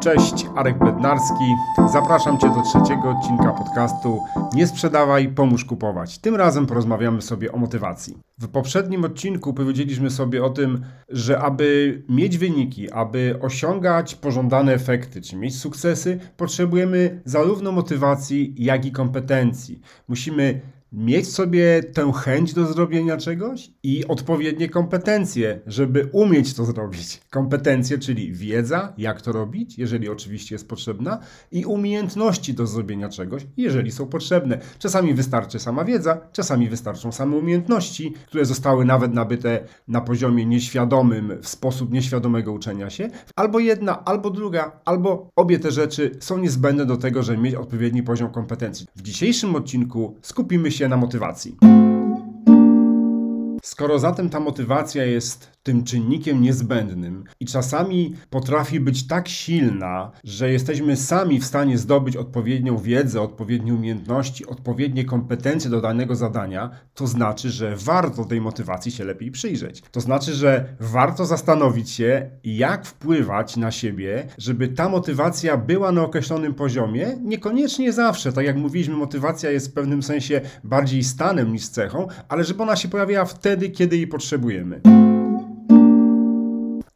Cześć, Arek Bednarski. Zapraszam Cię do trzeciego odcinka podcastu Nie sprzedawaj, pomóż kupować. Tym razem porozmawiamy sobie o motywacji. W poprzednim odcinku powiedzieliśmy sobie o tym, że aby mieć wyniki, aby osiągać pożądane efekty, czy mieć sukcesy, potrzebujemy zarówno motywacji, jak i kompetencji. Musimy mieć sobie tę chęć do zrobienia czegoś i odpowiednie kompetencje, żeby umieć to zrobić. Kompetencje, czyli wiedza, jak to robić, jeżeli oczywiście jest potrzebna, i umiejętności do zrobienia czegoś, jeżeli są potrzebne. Czasami wystarczy sama wiedza, czasami wystarczą same umiejętności, które zostały nawet nabyte na poziomie nieświadomym, w sposób nieświadomego uczenia się. Albo jedna, albo druga, albo obie te rzeczy są niezbędne do tego, żeby mieć odpowiedni poziom kompetencji. W dzisiejszym odcinku skupimy się się na motywacji. Skoro zatem ta motywacja jest tym czynnikiem niezbędnym i czasami potrafi być tak silna, że jesteśmy sami w stanie zdobyć odpowiednią wiedzę, odpowiednie umiejętności, odpowiednie kompetencje do danego zadania, to znaczy, że warto tej motywacji się lepiej przyjrzeć. To znaczy, że warto zastanowić się, jak wpływać na siebie, żeby ta motywacja była na określonym poziomie. Niekoniecznie zawsze, tak jak mówiliśmy, motywacja jest w pewnym sensie bardziej stanem niż cechą, ale żeby ona się pojawiała wtedy, kiedy jej potrzebujemy.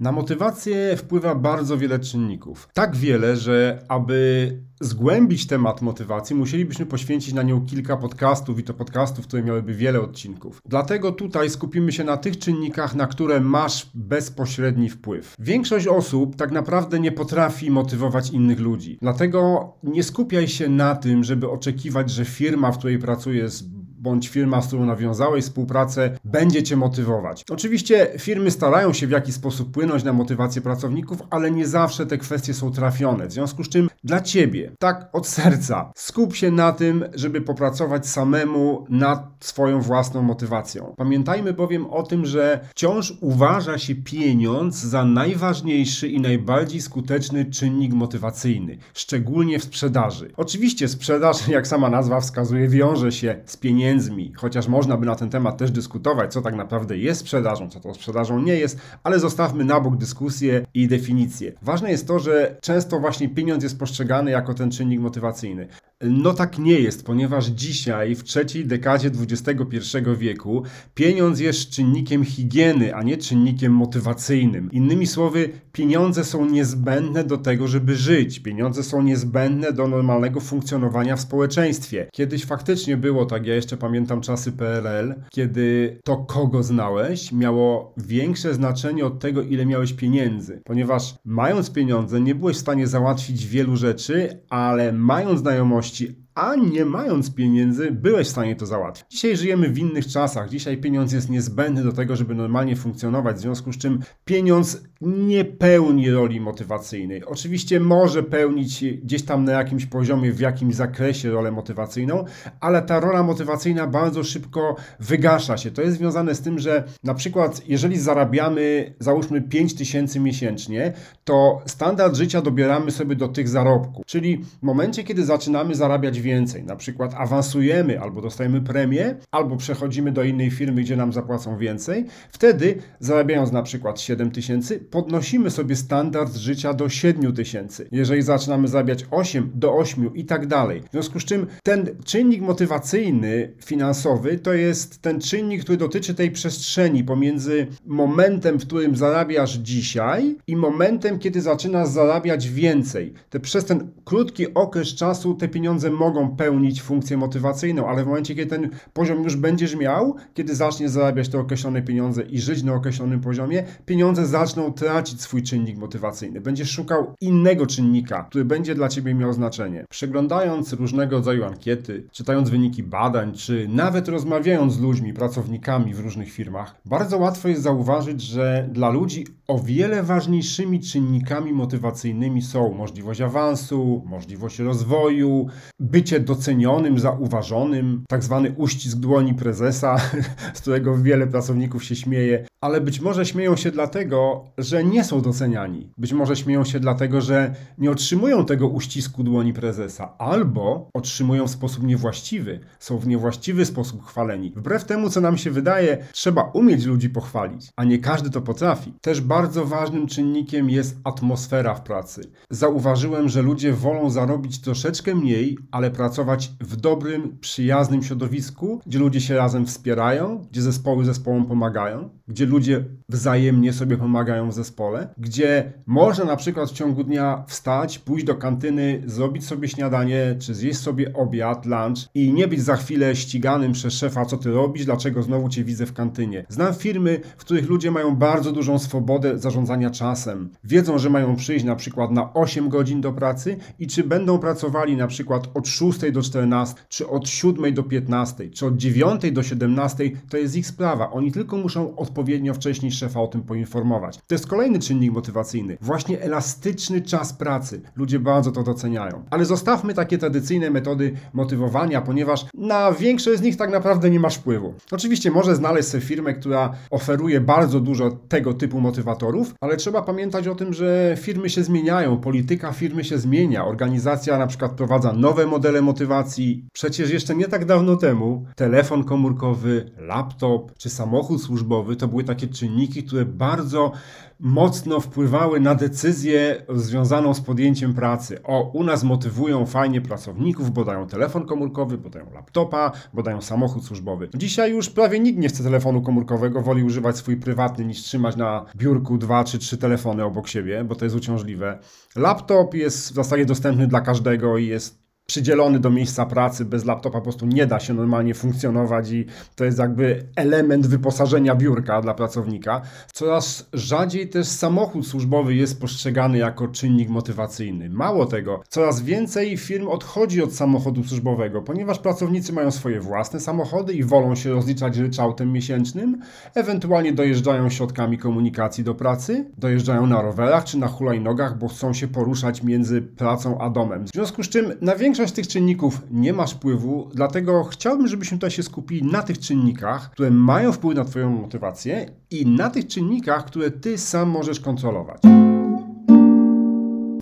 Na motywację wpływa bardzo wiele czynników. Tak wiele, że aby zgłębić temat motywacji, musielibyśmy poświęcić na nią kilka podcastów i to podcastów, które miałyby wiele odcinków. Dlatego tutaj skupimy się na tych czynnikach, na które masz bezpośredni wpływ. Większość osób tak naprawdę nie potrafi motywować innych ludzi. Dlatego nie skupiaj się na tym, żeby oczekiwać, że firma, w której pracujesz, bądź firma, z którą nawiązałeś współpracę, będzie cię motywować. Oczywiście firmy starają się w jakiś sposób płynąć na motywację pracowników, ale nie zawsze te kwestie są trafione. W związku z czym dla ciebie, tak od serca, skup się na tym, żeby popracować samemu nad swoją własną motywacją. Pamiętajmy bowiem o tym, że wciąż uważa się pieniądz za najważniejszy i najbardziej skuteczny czynnik motywacyjny, szczególnie w sprzedaży. Oczywiście sprzedaż, jak sama nazwa wskazuje, wiąże się z pieniędzmi pieniędzmi, chociaż można by na ten temat też dyskutować, co tak naprawdę jest sprzedażą, co to sprzedażą nie jest, ale zostawmy na bok dyskusję i definicję. Ważne jest to, że często właśnie pieniądz jest postrzegany jako ten czynnik motywacyjny. No tak nie jest, ponieważ dzisiaj, w trzeciej dekadzie XXI wieku, pieniądz jest czynnikiem higieny, a nie czynnikiem motywacyjnym. Innymi słowy, pieniądze są niezbędne do tego, żeby żyć. Pieniądze są niezbędne do normalnego funkcjonowania w społeczeństwie. Kiedyś faktycznie było tak, ja jeszcze pamiętam czasy PRL, kiedy to, kogo znałeś, miało większe znaczenie od tego, ile miałeś pieniędzy. Ponieważ mając pieniądze, nie byłeś w stanie załatwić wielu rzeczy, ale mając znajomości, de a nie mając pieniędzy, byłeś w stanie to załatwić. Dzisiaj żyjemy w innych czasach. Dzisiaj pieniądz jest niezbędny do tego, żeby normalnie funkcjonować, w związku z czym pieniądz nie pełni roli motywacyjnej. Oczywiście może pełnić gdzieś tam na jakimś poziomie, w jakimś zakresie rolę motywacyjną, ale ta rola motywacyjna bardzo szybko wygasza się. To jest związane z tym, że na przykład jeżeli zarabiamy załóżmy 5 tysięcy miesięcznie, to standard życia dobieramy sobie do tych zarobków. Czyli w momencie, kiedy zaczynamy zarabiać więcej, na przykład awansujemy albo dostajemy premię, albo przechodzimy do innej firmy, gdzie nam zapłacą więcej, wtedy zarabiając na przykład 7 tysięcy, podnosimy sobie standard życia do 7 tysięcy. Jeżeli zaczynamy zarabiać 8 do 8 i tak dalej. W związku z czym ten czynnik motywacyjny, finansowy, to jest ten czynnik, który dotyczy tej przestrzeni pomiędzy momentem, w którym zarabiasz dzisiaj i momentem, kiedy zaczynasz zarabiać więcej. Te przez ten krótki okres czasu te pieniądze mogą mogą pełnić funkcję motywacyjną, ale w momencie, kiedy ten poziom już będziesz miał, kiedy zaczniesz zarabiać te określone pieniądze i żyć na określonym poziomie, pieniądze zaczną tracić swój czynnik motywacyjny. Będziesz szukał innego czynnika, który będzie dla ciebie miał znaczenie. Przeglądając różnego rodzaju ankiety, czytając wyniki badań, czy nawet rozmawiając z ludźmi, pracownikami w różnych firmach, bardzo łatwo jest zauważyć, że dla ludzi o wiele ważniejszymi czynnikami motywacyjnymi są możliwość awansu, możliwość rozwoju, być poczucie docenionym, zauważonym, tak zwany uścisk dłoni prezesa, z którego wiele pracowników się śmieje, ale być może śmieją się dlatego, że nie są doceniani. Być może śmieją się dlatego, że nie otrzymują tego uścisku dłoni prezesa, albo otrzymują w sposób niewłaściwy, są w niewłaściwy sposób chwaleni. Wbrew temu, co nam się wydaje, trzeba umieć ludzi pochwalić, a nie każdy to potrafi. Też bardzo ważnym czynnikiem jest atmosfera w pracy. Zauważyłem, że ludzie wolą zarobić troszeczkę mniej, ale pracować w dobrym, przyjaznym środowisku, gdzie ludzie się razem wspierają, gdzie zespoły zespołom pomagają, gdzie ludzie wzajemnie sobie pomagają w zespole, gdzie można na przykład w ciągu dnia wstać, pójść do kantyny, zrobić sobie śniadanie, czy zjeść sobie obiad, lunch i nie być za chwilę ściganym przez szefa, co ty robisz, dlaczego znowu cię widzę w kantynie. Znam firmy, w których ludzie mają bardzo dużą swobodę zarządzania czasem. Wiedzą, że mają przyjść na przykład na 8 godzin do pracy i czy będą pracowali na przykład od 6 do 14, czy od 7 do 15, czy od 9 do 17, to jest ich sprawa. Oni tylko muszą odpowiednio wcześniej szefa o tym poinformować. To jest kolejny czynnik motywacyjny. Właśnie elastyczny czas pracy. Ludzie bardzo to doceniają. Ale zostawmy takie tradycyjne metody motywowania, ponieważ na większość z nich tak naprawdę nie masz wpływu. Oczywiście może znaleźć sobie firmę, która oferuje bardzo dużo tego typu motywatorów, ale trzeba pamiętać o tym, że firmy się zmieniają, polityka firmy się zmienia, organizacja na przykład prowadza nowe modele motywacji. Przecież jeszcze nie tak dawno temu telefon komórkowy, laptop czy samochód służbowy to były takie czynniki, które bardzo mocno wpływały na decyzję związaną z podjęciem pracy. O, u nas motywują fajnie pracowników, bo dają telefon komórkowy, bo dają laptopa, bo dają samochód służbowy. Dzisiaj już prawie nikt nie chce telefonu komórkowego, woli używać swój prywatny niż trzymać na biurku dwa czy trzy telefony obok siebie, bo to jest uciążliwe. Laptop jest w zasadzie dostępny dla każdego i jest przydzielony do miejsca pracy, bez laptopa po prostu nie da się normalnie funkcjonować i to jest jakby element wyposażenia biurka dla pracownika. Coraz rzadziej też samochód służbowy jest postrzegany jako czynnik motywacyjny. Mało tego, coraz więcej firm odchodzi od samochodu służbowego, ponieważ pracownicy mają swoje własne samochody i wolą się rozliczać ryczałtem miesięcznym, ewentualnie dojeżdżają środkami komunikacji do pracy, dojeżdżają na rowerach czy na hulajnogach, bo chcą się poruszać między pracą a domem. W związku z czym na większość z tych czynników nie masz wpływu, dlatego chciałbym, żebyśmy tutaj się skupili na tych czynnikach, które mają wpływ na Twoją motywację i na tych czynnikach, które Ty sam możesz kontrolować.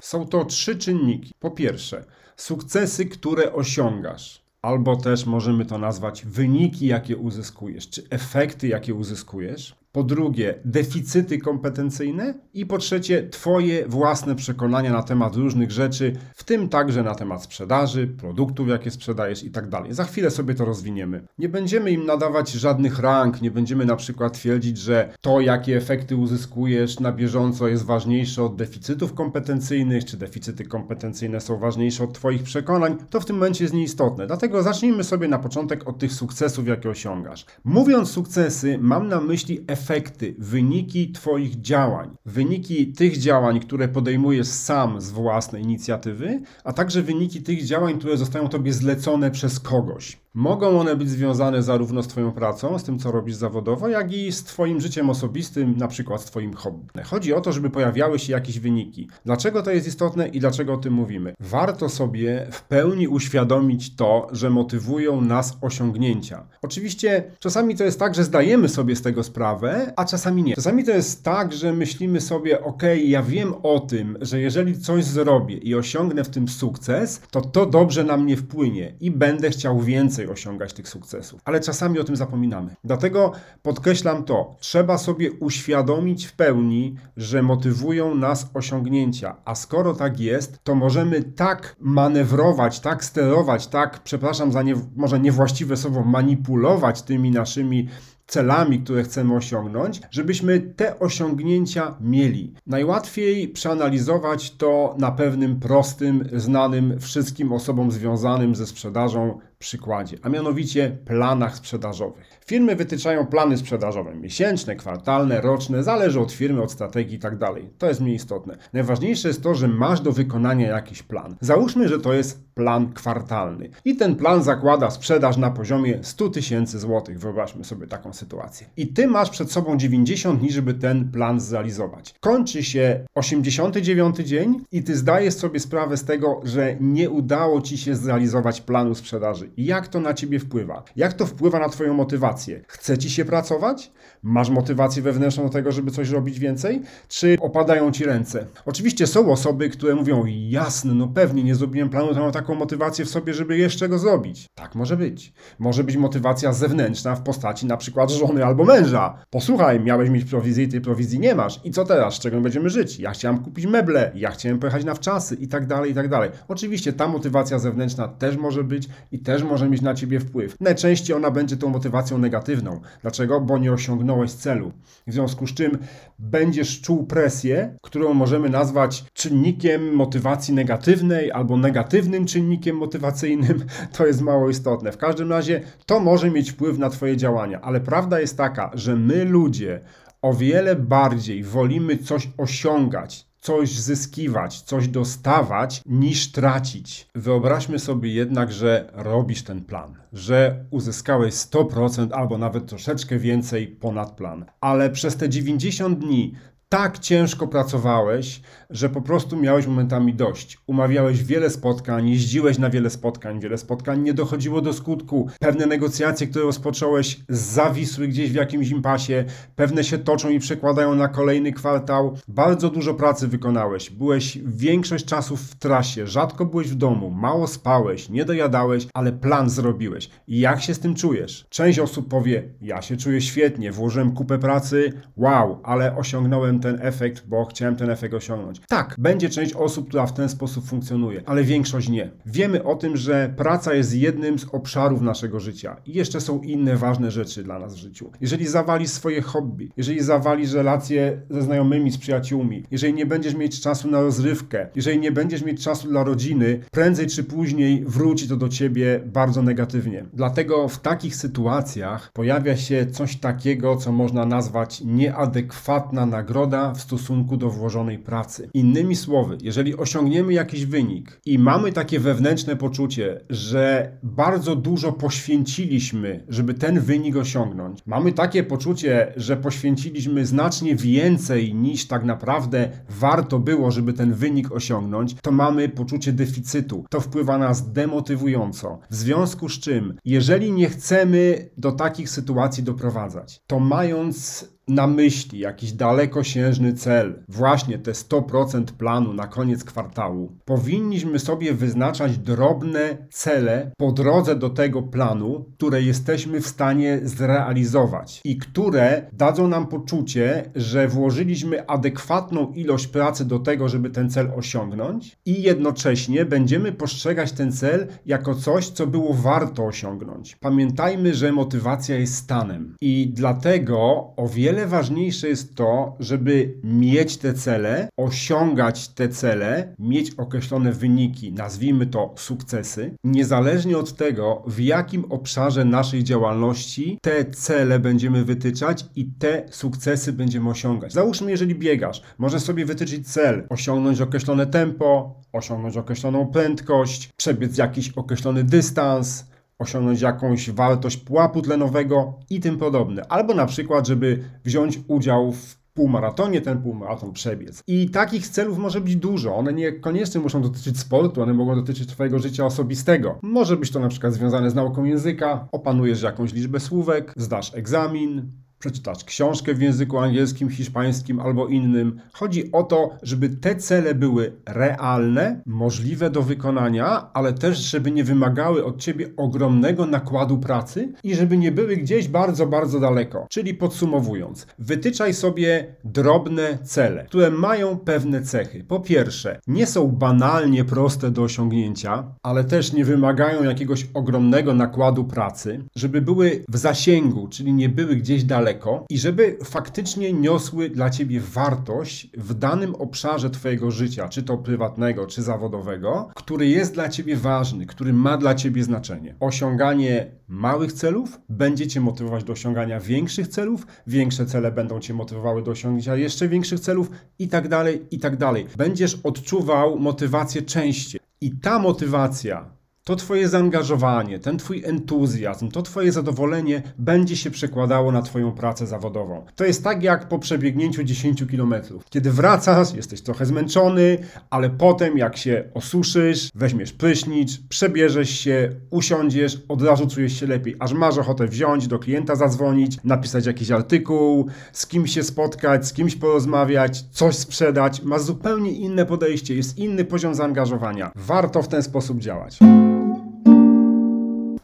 Są to trzy czynniki. Po pierwsze, sukcesy, które osiągasz. Albo też możemy to nazwać wyniki, jakie uzyskujesz, czy efekty, jakie uzyskujesz po drugie deficyty kompetencyjne i po trzecie Twoje własne przekonania na temat różnych rzeczy, w tym także na temat sprzedaży, produktów, jakie sprzedajesz i tak dalej. Za chwilę sobie to rozwiniemy. Nie będziemy im nadawać żadnych rank, nie będziemy na przykład twierdzić, że to, jakie efekty uzyskujesz na bieżąco jest ważniejsze od deficytów kompetencyjnych, czy deficyty kompetencyjne są ważniejsze od Twoich przekonań, to w tym momencie jest nieistotne. Dlatego zacznijmy sobie na początek od tych sukcesów, jakie osiągasz. Mówiąc sukcesy, mam na myśli efekty efekty, wyniki Twoich działań, wyniki tych działań, które podejmujesz sam z własnej inicjatywy, a także wyniki tych działań, które zostają Tobie zlecone przez kogoś. Mogą one być związane zarówno z Twoją pracą, z tym co robisz zawodowo, jak i z Twoim życiem osobistym, na przykład z Twoim hobby. Chodzi o to, żeby pojawiały się jakieś wyniki. Dlaczego to jest istotne i dlaczego o tym mówimy? Warto sobie w pełni uświadomić to, że motywują nas osiągnięcia. Oczywiście czasami to jest tak, że zdajemy sobie z tego sprawę, a czasami nie. Czasami to jest tak, że myślimy sobie, ok, ja wiem o tym, że jeżeli coś zrobię i osiągnę w tym sukces, to to dobrze na mnie wpłynie i będę chciał więcej więcej osiągać tych sukcesów. Ale czasami o tym zapominamy. Dlatego podkreślam to, trzeba sobie uświadomić w pełni, że motywują nas osiągnięcia. A skoro tak jest, to możemy tak manewrować, tak sterować, tak, przepraszam za nie, może niewłaściwe słowo, manipulować tymi naszymi celami, które chcemy osiągnąć, żebyśmy te osiągnięcia mieli. Najłatwiej przeanalizować to na pewnym prostym, znanym wszystkim osobom związanym ze sprzedażą przykładzie, a mianowicie planach sprzedażowych. Firmy wytyczają plany sprzedażowe miesięczne, kwartalne, roczne, zależy od firmy, od strategii i tak. To jest mniej istotne. Najważniejsze jest to, że masz do wykonania jakiś plan. Załóżmy, że to jest plan kwartalny i ten plan zakłada sprzedaż na poziomie 100 tysięcy złotych. Wyobraźmy sobie taką sytuację. I ty masz przed sobą 90 dni, żeby ten plan zrealizować. Kończy się 89 dzień i ty zdajesz sobie sprawę z tego, że nie udało ci się zrealizować planu sprzedaży. Jak to na ciebie wpływa? Jak to wpływa na twoją motywację? Chce ci się pracować? Masz motywację wewnętrzną do tego, żeby coś robić więcej? Czy opadają ci ręce? Oczywiście są osoby, które mówią, jasne, no pewnie, nie zrobiłem planu, to mam taką motywację w sobie, żeby jeszcze go zrobić. Tak może być. Może być motywacja zewnętrzna w postaci na przykład żony albo męża. Posłuchaj, miałeś mieć prowizję i tej prowizji nie masz. I co teraz? Z czego będziemy żyć? Ja chciałem kupić meble, ja chciałem pojechać na wczasy i tak dalej, i tak dalej. Oczywiście ta motywacja zewnętrzna też może być i też może mieć na ciebie wpływ. Najczęściej ona będzie tą motywacją negatywną. Dlaczego? Bo nie osiągnąłeś celu. W związku z czym będziesz czuł presję, którą możemy nazwać czynnikiem motywacji negatywnej albo negatywnym czynnikiem motywacyjnym. To jest mało istotne. W każdym razie to może mieć wpływ na Twoje działania, ale prawda jest taka, że my ludzie o wiele bardziej wolimy coś osiągać, coś zyskiwać, coś dostawać, niż tracić. Wyobraźmy sobie jednak, że robisz ten plan, że uzyskałeś 100% albo nawet troszeczkę więcej ponad plan, ale przez te 90 dni tak ciężko pracowałeś, że po prostu miałeś momentami dość. Umawiałeś wiele spotkań, jeździłeś na wiele spotkań, wiele spotkań nie dochodziło do skutku. Pewne negocjacje, które rozpocząłeś, zawisły gdzieś w jakimś impasie, pewne się toczą i przekładają na kolejny kwartał. Bardzo dużo pracy wykonałeś. Byłeś większość czasu w trasie, rzadko byłeś w domu, mało spałeś, nie dojadałeś, ale plan zrobiłeś. Jak się z tym czujesz? Część osób powie: Ja się czuję świetnie, włożyłem kupę pracy, wow, ale osiągnąłem ten efekt, bo chciałem ten efekt osiągnąć. Tak, będzie część osób, która w ten sposób funkcjonuje, ale większość nie. Wiemy o tym, że praca jest jednym z obszarów naszego życia i jeszcze są inne ważne rzeczy dla nas w życiu. Jeżeli zawalisz swoje hobby, jeżeli zawalisz relacje ze znajomymi, z przyjaciółmi, jeżeli nie będziesz mieć czasu na rozrywkę, jeżeli nie będziesz mieć czasu dla rodziny, prędzej czy później wróci to do ciebie bardzo negatywnie. Dlatego w takich sytuacjach pojawia się coś takiego, co można nazwać nieadekwatna nagroda w stosunku do włożonej pracy. Innymi słowy, jeżeli osiągniemy jakiś wynik i mamy takie wewnętrzne poczucie, że bardzo dużo poświęciliśmy, żeby ten wynik osiągnąć, mamy takie poczucie, że poświęciliśmy znacznie więcej niż tak naprawdę warto było, żeby ten wynik osiągnąć, to mamy poczucie deficytu. To wpływa na nas demotywująco. W związku z czym, jeżeli nie chcemy do takich sytuacji doprowadzać, to mając na myśli jakiś dalekosiężny cel, właśnie te 100% planu na koniec kwartału, powinniśmy sobie wyznaczać drobne cele po drodze do tego planu, które jesteśmy w stanie zrealizować i które dadzą nam poczucie, że włożyliśmy adekwatną ilość pracy do tego, żeby ten cel osiągnąć i jednocześnie będziemy postrzegać ten cel jako coś, co było warto osiągnąć. Pamiętajmy, że motywacja jest stanem i dlatego o wiele wiele ważniejsze jest to, żeby mieć te cele, osiągać te cele, mieć określone wyniki, nazwijmy to sukcesy, niezależnie od tego, w jakim obszarze naszej działalności te cele będziemy wytyczać i te sukcesy będziemy osiągać. Załóżmy, jeżeli biegasz, możesz sobie wytyczyć cel, osiągnąć określone tempo, osiągnąć określoną prędkość, przebiec jakiś określony dystans, osiągnąć jakąś wartość pułapu tlenowego i tym podobne. Albo na przykład, żeby wziąć udział w półmaratonie, ten półmaraton przebiec. I takich celów może być dużo. One niekoniecznie muszą dotyczyć sportu, one mogą dotyczyć Twojego życia osobistego. Może być to na przykład związane z nauką języka, opanujesz jakąś liczbę słówek, zdasz egzamin, przeczytać książkę w języku angielskim, hiszpańskim albo innym. Chodzi o to, żeby te cele były realne, możliwe do wykonania, ale też, żeby nie wymagały od ciebie ogromnego nakładu pracy i żeby nie były gdzieś bardzo, bardzo daleko. Czyli podsumowując, wytyczaj sobie drobne cele, które mają pewne cechy. Po pierwsze, nie są banalnie proste do osiągnięcia, ale też nie wymagają jakiegoś ogromnego nakładu pracy, żeby były w zasięgu, czyli nie były gdzieś daleko daleko i żeby faktycznie niosły dla ciebie wartość w danym obszarze twojego życia, czy to prywatnego, czy zawodowego, który jest dla ciebie ważny, który ma dla ciebie znaczenie. Osiąganie małych celów będzie cię motywować do osiągania większych celów, większe cele będą cię motywowały do osiągnięcia jeszcze większych celów i tak dalej, i tak dalej. Będziesz odczuwał motywację częściej. I ta motywacja to Twoje zaangażowanie, ten Twój entuzjazm, to Twoje zadowolenie będzie się przekładało na Twoją pracę zawodową. To jest tak jak po przebiegnięciu 10 km. Kiedy wracasz, jesteś trochę zmęczony, ale potem jak się osuszysz, weźmiesz prysznic, przebierzesz się, usiądziesz, od razu czujesz się lepiej, aż masz ochotę wziąć, do klienta zadzwonić, napisać jakiś artykuł, z kimś się spotkać, z kimś porozmawiać, coś sprzedać. Masz zupełnie inne podejście, jest inny poziom zaangażowania. Warto w ten sposób działać.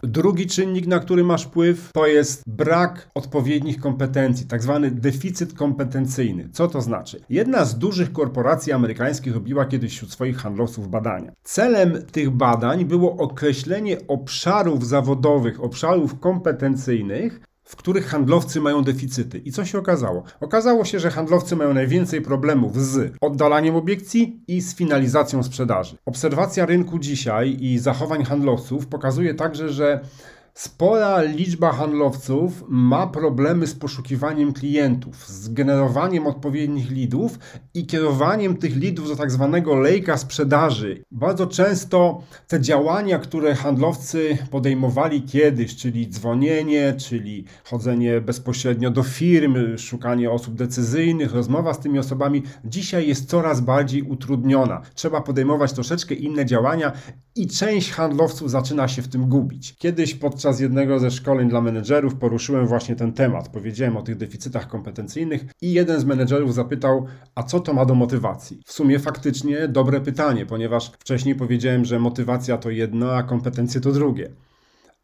Drugi czynnik, na który masz wpływ, to jest brak odpowiednich kompetencji, tak zwany deficyt kompetencyjny. Co to znaczy? Jedna z dużych korporacji amerykańskich robiła kiedyś wśród swoich handlowców badania. Celem tych badań było określenie obszarów zawodowych, obszarów kompetencyjnych, w których handlowcy mają deficyty. I co się okazało? Okazało się, że handlowcy mają najwięcej problemów z oddalaniem obiekcji i z finalizacją sprzedaży. Obserwacja rynku dzisiaj i zachowań handlowców pokazuje także, że Spora liczba handlowców ma problemy z poszukiwaniem klientów, z generowaniem odpowiednich lidów i kierowaniem tych lidów do tak zwanego lejka sprzedaży. Bardzo często te działania, które handlowcy podejmowali kiedyś, czyli dzwonienie, czyli chodzenie bezpośrednio do firm, szukanie osób decyzyjnych, rozmowa z tymi osobami, dzisiaj jest coraz bardziej utrudniona. Trzeba podejmować troszeczkę inne działania i część handlowców zaczyna się w tym gubić. Kiedyś podczas podczas jednego ze szkoleń dla menedżerów poruszyłem właśnie ten temat. Powiedziałem o tych deficytach kompetencyjnych i jeden z menedżerów zapytał, a co to ma do motywacji? W sumie faktycznie dobre pytanie, ponieważ wcześniej powiedziałem, że motywacja to jedno, a kompetencje to drugie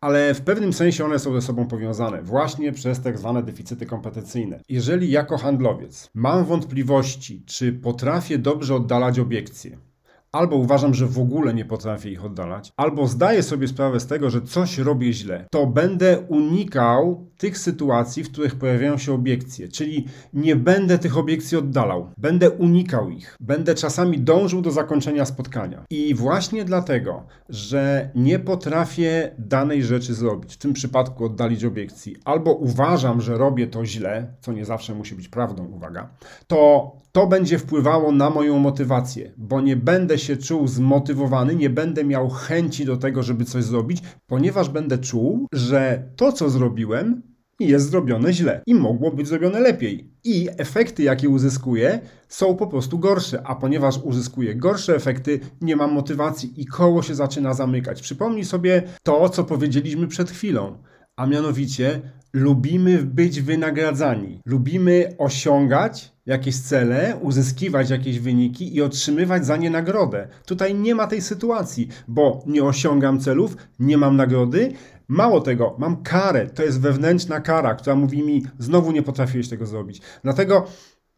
ale w pewnym sensie one są ze sobą powiązane właśnie przez tak zwane deficyty kompetencyjne. Jeżeli jako handlowiec mam wątpliwości, czy potrafię dobrze oddalać obiekcje, albo uważam, że w ogóle nie potrafię ich oddalać, albo zdaję sobie sprawę z tego, że coś robię źle, to będę unikał tych sytuacji, w których pojawiają się obiekcje, czyli nie będę tych obiekcji oddalał, będę unikał ich, będę czasami dążył do zakończenia spotkania. I właśnie dlatego, że nie potrafię danej rzeczy zrobić, w tym przypadku oddalić obiekcji, albo uważam, że robię to źle, co nie zawsze musi być prawdą, uwaga, to to będzie wpływało na moją motywację, bo nie będę się czuł zmotywowany, nie będę miał chęci do tego, żeby coś zrobić, ponieważ będę czuł, że to, co zrobiłem, jest zrobione źle i mogło być zrobione lepiej. I efekty, jakie uzyskuję, są po prostu gorsze, a ponieważ uzyskuję gorsze efekty, nie mam motywacji i koło się zaczyna zamykać. Przypomnij sobie to, co powiedzieliśmy przed chwilą, a mianowicie lubimy być wynagradzani, lubimy osiągać jakieś cele, uzyskiwać jakieś wyniki i otrzymywać za nie nagrodę. Tutaj nie ma tej sytuacji, bo nie osiągam celów, nie mam nagrody. Mało tego, mam karę. To jest wewnętrzna kara, która mówi mi, znowu nie potrafiłeś tego zrobić. Dlatego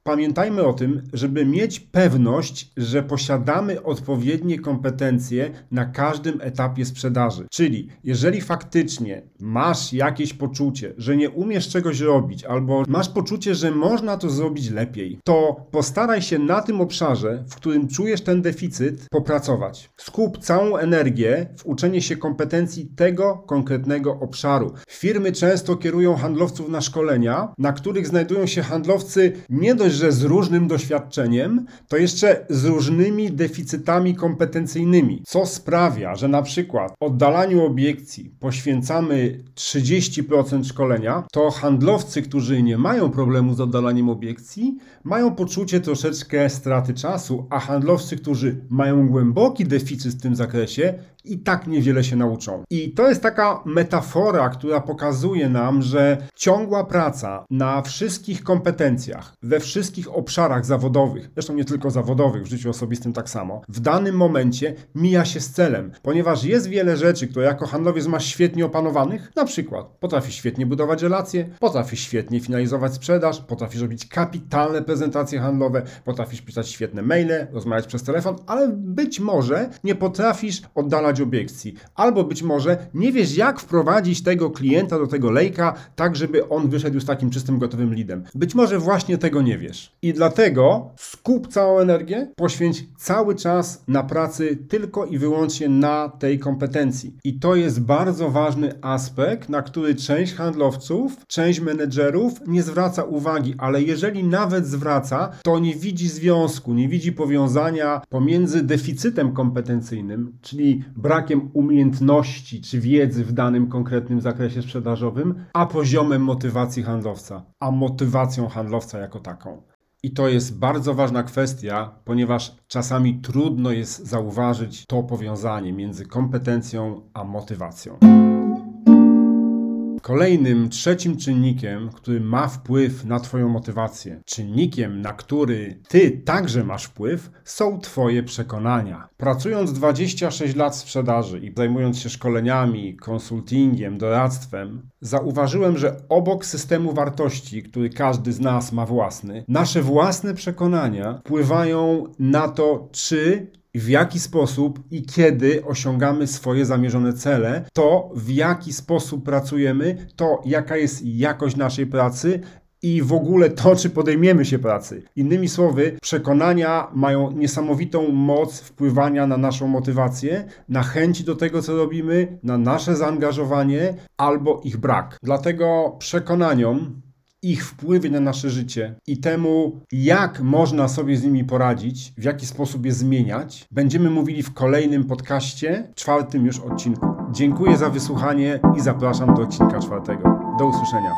Pamiętajmy o tym, żeby mieć pewność, że posiadamy odpowiednie kompetencje na każdym etapie sprzedaży. Czyli jeżeli faktycznie masz jakieś poczucie, że nie umiesz czegoś robić, albo masz poczucie, że można to zrobić lepiej, to postaraj się na tym obszarze, w którym czujesz ten deficyt, popracować. Skup całą energię w uczenie się kompetencji tego konkretnego obszaru. Firmy często kierują handlowców na szkolenia, na których znajdują się handlowcy nie dość, że z różnym doświadczeniem, to jeszcze z różnymi deficytami kompetencyjnymi, co sprawia, że na przykład oddalaniu obiekcji poświęcamy 30% szkolenia, to handlowcy, którzy nie mają problemu z oddalaniem obiekcji, mają poczucie troszeczkę straty czasu, a handlowcy, którzy mają głęboki deficyt w tym zakresie, i tak niewiele się nauczą. I to jest taka metafora, która pokazuje nam, że ciągła praca na wszystkich kompetencjach, we wszystkich wszystkich obszarach zawodowych, zresztą nie tylko zawodowych, w życiu osobistym tak samo, w danym momencie mija się z celem, ponieważ jest wiele rzeczy, które jako handlowiec masz świetnie opanowanych, na przykład potrafisz świetnie budować relacje, potrafisz świetnie finalizować sprzedaż, potrafisz robić kapitalne prezentacje handlowe, potrafisz pisać świetne maile, rozmawiać przez telefon, ale być może nie potrafisz oddalać obiekcji, albo być może nie wiesz jak wprowadzić tego klienta do tego lejka, tak żeby on wyszedł już takim czystym, gotowym leadem. Być może właśnie tego nie wiesz. I dlatego skup całą energię, poświęć cały czas na pracy tylko i wyłącznie na tej kompetencji. I to jest bardzo ważny aspekt, na który część handlowców, część menedżerów nie zwraca uwagi, ale jeżeli nawet zwraca, to nie widzi związku, nie widzi powiązania pomiędzy deficytem kompetencyjnym, czyli brakiem umiejętności czy wiedzy w danym konkretnym zakresie sprzedażowym, a poziomem motywacji handlowca, a motywacją handlowca jako taką. I to jest bardzo ważna kwestia, ponieważ czasami trudno jest zauważyć to powiązanie między kompetencją a motywacją. Kolejnym, trzecim czynnikiem, który ma wpływ na Twoją motywację, czynnikiem, na który Ty także masz wpływ, są Twoje przekonania. Pracując 26 lat sprzedaży i zajmując się szkoleniami, konsultingiem, doradztwem, zauważyłem, że obok systemu wartości, który każdy z nas ma własny, nasze własne przekonania wpływają na to, czy w jaki sposób i kiedy osiągamy swoje zamierzone cele, to w jaki sposób pracujemy, to jaka jest jakość naszej pracy i w ogóle to, czy podejmiemy się pracy. Innymi słowy, przekonania mają niesamowitą moc wpływania na naszą motywację, na chęci do tego, co robimy, na nasze zaangażowanie albo ich brak. Dlatego przekonaniom ich wpływy na nasze życie i temu, jak można sobie z nimi poradzić, w jaki sposób je zmieniać, będziemy mówili w kolejnym podcaście, czwartym już odcinku. Dziękuję za wysłuchanie i zapraszam do odcinka czwartego. Do usłyszenia.